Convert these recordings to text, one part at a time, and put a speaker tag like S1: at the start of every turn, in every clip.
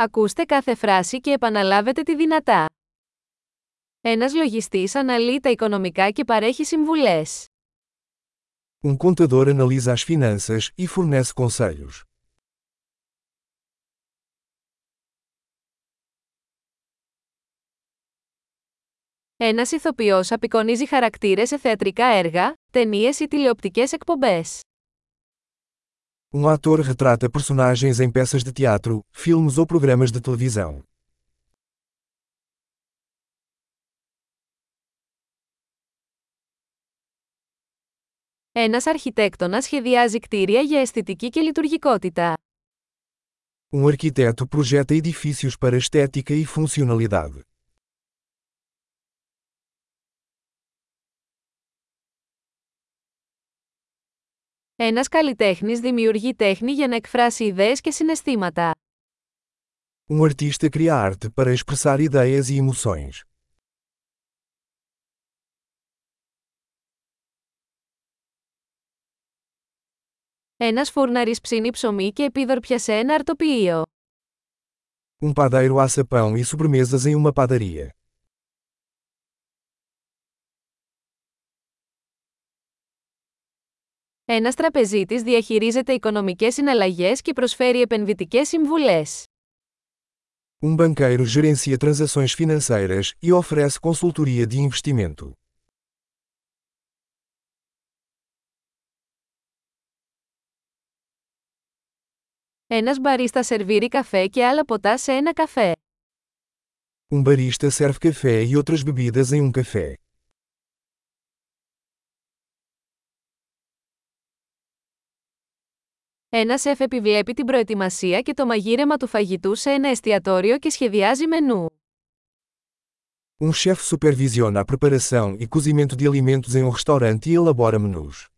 S1: Ακούστε κάθε φράση και επαναλάβετε τη δυνατά. Ένας λογιστής αναλύει τα οικονομικά και παρέχει συμβουλές.
S2: Um contador analisa as finanças e fornece conselhos.
S1: Ένας ηθοποιός απεικονίζει χαρακτήρες σε θεατρικά έργα, ταινίες ή τηλεοπτικές εκπομπές.
S2: Um ator retrata personagens em peças de teatro, filmes ou programas de televisão.
S1: Ένας αρχιτέκτονας σχεδιάζει κτίρια για αισθητική και λειτουργικότητα.
S2: Um arquiteto projeta edifícios para estética e funcionalidade.
S1: Ένας καλλιτέχνης δημιουργεί τέχνη για να εκφράσει ιδέες και συναισθήματα.
S2: Um artista cria arte para expressar ideias e emoções.
S1: Ένας φούρναρης ψήνει ψωμί και επίδορπια σε ένα αρτοποιείο.
S2: Um padeiro assa pão e sobremesas em uma padaria.
S1: Ένας τραπεζίτης διαχειρίζεται οικονομικές συναλλαγές και προσφέρει επενδυτικές συμβουλές.
S2: Um banqueiro gerencia transações financeiras e oferece consultoria de investimento.
S1: Ένας μπαρίστα σερβίρει καφέ και άλλα ποτά σε ένα καφέ.
S2: Um barista serve café e outras bebidas em um café.
S1: Ένα σεφ επιβλέπει την προετοιμασία και το μαγείρεμα του φαγητού σε ένα εστιατόριο και σχεδιάζει μενού.
S2: Um chefe supervisiona a preparação e cozimento de alimentos em um restaurante e elabora menus.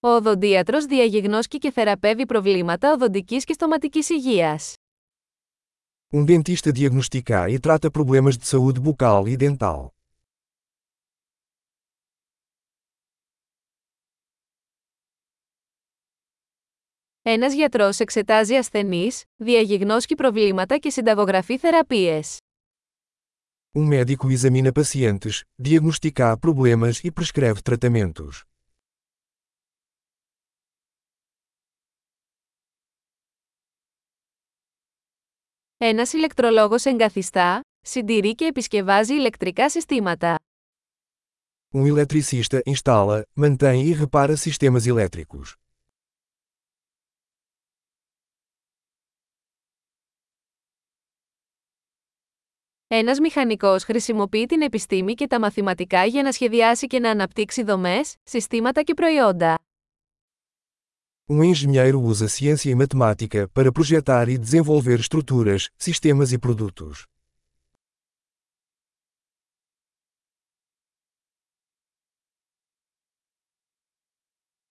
S1: Ο οδοντίατρος διαγιγνώσκει και θεραπεύει προβλήματα οδοντικής και στοματικής υγείας.
S2: Um dentista diagnostica e trata problemas de saúde bucal e dental.
S1: Ένας γιατρός εξετάζει ασθενείς, διαγιγνώσκει προβλήματα και συνταγογραφεί θεραπείες.
S2: Um médico examina pacientes, diagnostica problemas e prescreve tratamentos.
S1: Ένας ηλεκτρολόγος εγκαθιστά, συντηρεί και επισκευάζει ηλεκτρικά συστήματα.
S2: Um eletricista instala, mantém e repara sistemas elétricos.
S1: Ένας μηχανικός χρησιμοποιεί την επιστήμη και τα μαθηματικά για να σχεδιάσει και να αναπτύξει δομές, συστήματα και προϊόντα.
S2: Um engenheiro usa ciência e matemática para projetar e desenvolver estruturas, sistemas e produtos.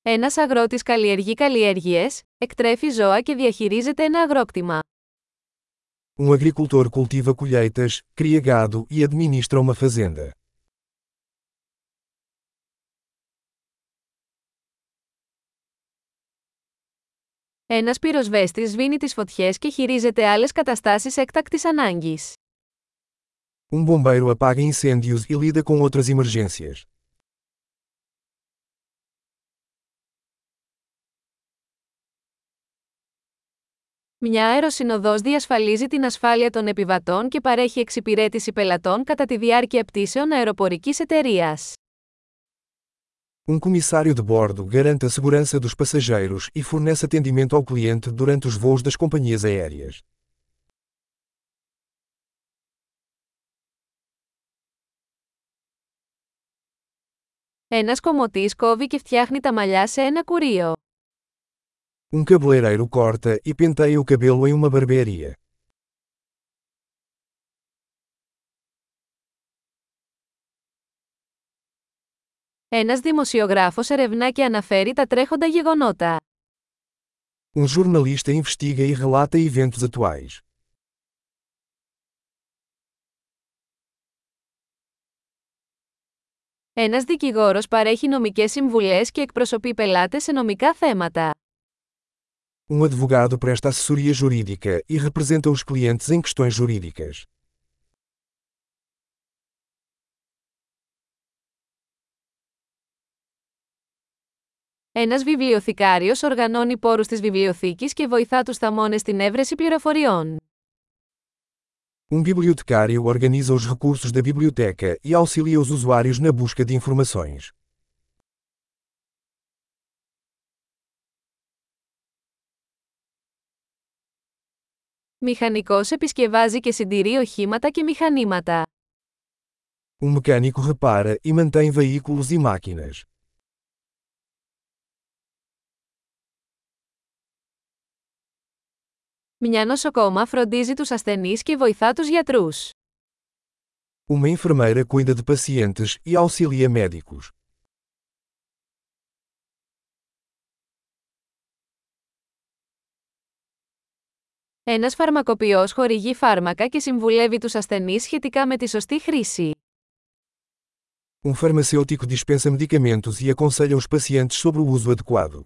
S1: Ένας αγρότης καλλιεργεί καλλιέργειες, εκτρέφει ζώα και διαχειρίζεται ένα αγρόκτημα.
S2: Um agricultor cultiva colheitas, cria gado e administra uma fazenda.
S1: Ένας πυροσβέστης σβήνει τις φωτιές και χειρίζεται άλλες καταστάσεις έκτακτης ανάγκης.
S2: Um bombeiro apaga incêndios e lida com outras emergências.
S1: Μια αεροσυνοδός διασφαλίζει την ασφάλεια των επιβατών και παρέχει εξυπηρέτηση πελατών κατά τη διάρκεια πτήσεων αεροπορικής εταιρείας.
S2: Um comissário de bordo garante a segurança dos passageiros e fornece atendimento ao cliente durante os voos das companhias aéreas.
S1: Ένας κομμωτής κόβει και φτιάχνει τα μαλλιά σε ένα κουρίο.
S2: Um cabeleireiro corta e penteia o cabelo em uma barbearia.
S1: Ένας δημοσιογράφος ερευνά και αναφέρει τα τρέχοντα γεγονότα.
S2: Um jornalista investiga e relata eventos atuais.
S1: Ένας δικηγόρος παρέχει νομικές συμβουλές και εκπροσωπεί πελάτες σε νομικά θέματα.
S2: Um advogado presta assessoria jurídica e representa os clientes em questões jurídicas.
S1: Ένας βιβλιοθηκάριος οργανώνει πόρους της βιβλιοθήκης και βοηθά τους θαμώνες στην έβρεση πληροφοριών.
S2: Um bibliotecário organiza os recursos da biblioteca e auxilia os usuários na busca de informações.
S1: Μηχανικός επισκευάζει και συντηρεί οχήματα και μηχανήματα.
S2: Um mecânico repara e mantém veículos e máquinas.
S1: Μια νοσοκόμα φροντίζει τους ασθενείς και βοηθά τους γιατρούς.
S2: Uma enfermeira cuida de pacientes e auxilia médicos.
S1: Ένας φαρμακοποιός χορηγεί φάρμακα και συμβουλεύει τους ασθενείς σχετικά με τη σωστή χρήση.
S2: Um farmacêutico dispensa medicamentos e aconselha os pacientes sobre o uso adequado.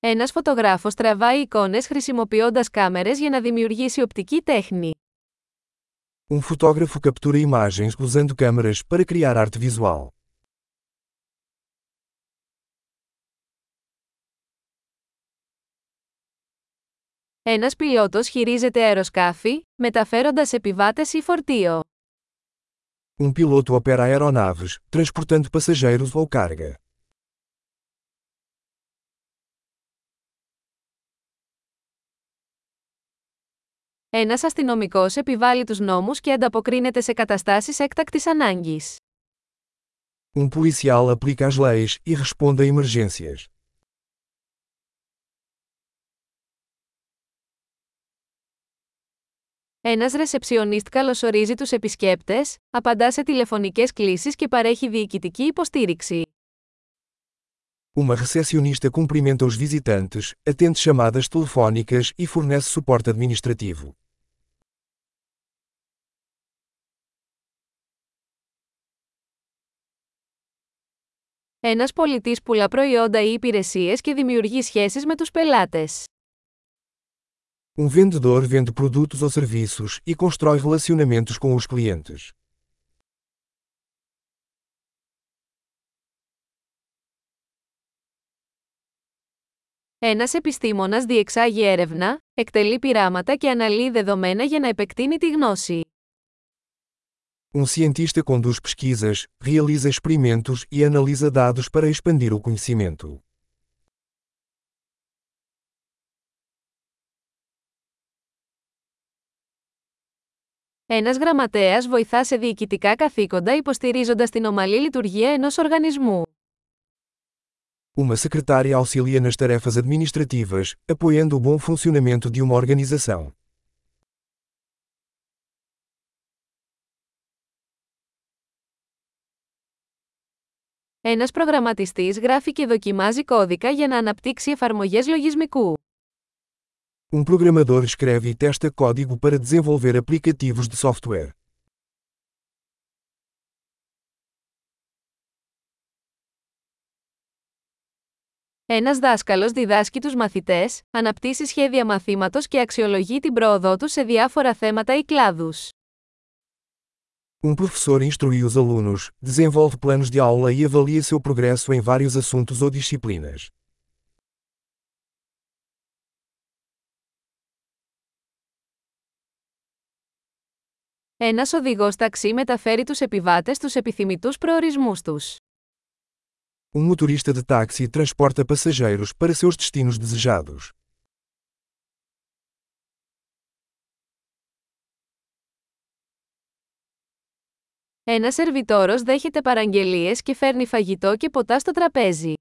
S1: Ένας φωτογράφος τραβάει εικόνες χρησιμοποιώντας κάμερες για να δημιουργήσει οπτική τέχνη.
S2: Um fotógrafo captura imagens usando câmeras para criar arte visual.
S1: Ένας πιλότος χειρίζεται αεροσκάφη, μεταφέροντας επιβάτες ή φορτίο.
S2: Um piloto opera aeronaves, transportando passageiros ou carga.
S1: Ένας αστυνομικός επιβάλλει τους νόμους και ανταποκρίνεται σε καταστάσεις έκτακτης ανάγκης.
S2: Um policial aplica as leis e responde a emergências.
S1: Ένας ρεσεψιονίστ καλωσορίζει τους επισκέπτες, απαντά σε τηλεφωνικές κλήσεις και παρέχει διοικητική υποστήριξη.
S2: Uma recepcionista cumprimenta os visitantes, atende chamadas telefónicas e fornece suporte administrativo.
S1: Ένας πολιτής πουλά προϊόντα ή υπηρεσίες και δημιουργεί σχέσεις με τους πελάτες.
S2: Um vendedor vende produtos ou serviços e constrói relacionamentos com os clientes.
S1: Ένας επιστήμονας διεξάγει έρευνα, εκτελεί πειράματα και αναλύει δεδομένα για να επεκτείνει τη γνώση.
S2: Um cientista conduz pesquisas, realiza experimentos e analisa dados para expandir o conhecimento.
S1: Ένας γραμματέας βοηθά σε διοικητικά καθήκοντα υποστηρίζοντας την ομαλή λειτουργία ενός οργανισμού.
S2: Uma secretária auxilia nas tarefas administrativas, apoiando o bom funcionamento de uma organização.
S1: Ένας προγραμματιστής γράφει και δοκιμάζει κώδικα για να αναπτύξει εφαρμογές λογισμικού.
S2: Um programador escreve e testa código para desenvolver aplicativos de software.
S1: Ένας δάσκαλος διδάσκει τους μαθητές, αναπτύσσει σχέδια μαθήματος και αξιολογεί την πρόοδό τους σε διάφορα θέματα ή κλάδους.
S2: Um professor instrui os alunos, desenvolve planos de aula e avalia seu progresso em vários assuntos ou disciplinas.
S1: Ένας οδηγός ταξί μεταφέρει τους επιβάτες στους επιθυμητούς προορισμούς τους.
S2: Um motorista de táxi transporta passageiros para seus destinos desejados.
S1: Ένας σερβιτόρος δέχεται παραγγελίες και φέρνει φαγητό και ποτά στο τραπέζι.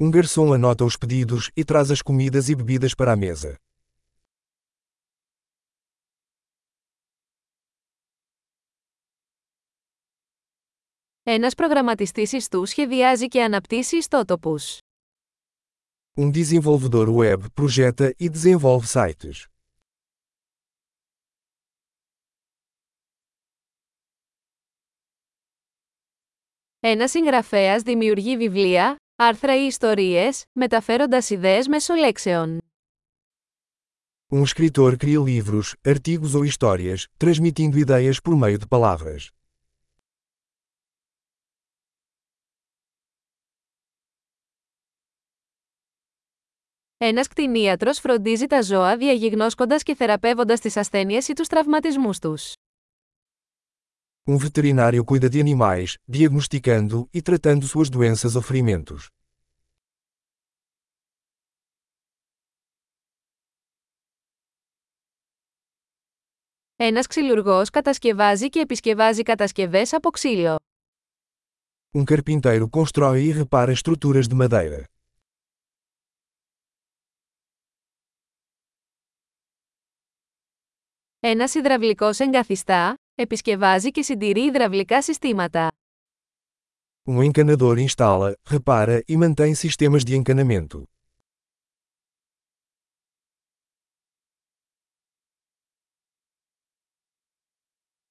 S2: Um garçom anota os pedidos e traz as comidas e bebidas para a mesa.
S1: Ένας προγραμματιστής ιστού σχεδιάζει και αναπτύσσει ιστότοπους.
S2: Um desenvolvedor web projeta e desenvolve sites.
S1: Ένας συγγραφέας δημιουργεί βιβλία, άρθρα ή ιστορίες, μεταφέροντας ιδέες μέσω λέξεων.
S2: Um escritor cria livros, artigos ou histórias, transmitindo ideias por meio de palavras.
S1: Ένας κτηνίατρος φροντίζει τα ζώα διαγιγνώσκοντας και θεραπεύοντας τις ασθένειες ή τους τραυματισμούς τους.
S2: Um veterinário cuida de animais, diagnosticando e tratando suas doenças ou ferimentos.
S1: Ένας ξυλουργός κατασκευάζει και επισκευάζει κατασκευές από ξύλο.
S2: Um carpinteiro constrói e repara estruturas de madeira.
S1: Ένας υδραυλικός εγκαθιστά, επισκευάζει και συντηρεί υδραυλικά συστήματα.
S2: Um encanador instala, repara e mantém sistemas de encanamento.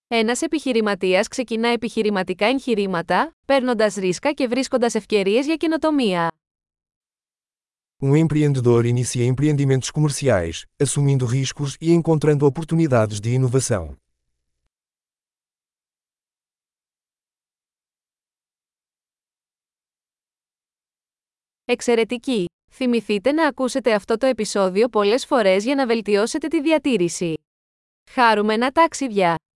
S1: Ένας επιχειρηματίας ξεκινά επιχειρηματικά εγχειρήματα, παίρνοντας ρίσκα και βρίσκοντας ευκαιρίες για καινοτομία.
S2: Um empreendedor inicia empreendimentos comerciais, assumindo riscos e encontrando oportunidades de inovação.
S1: Εξαιρετική! Θυμηθείτε να ακούσετε αυτό το επεισόδιο πολλές φορές για να βελτιώσετε τη διατήρηση. Χάρουμενα ταξίδια!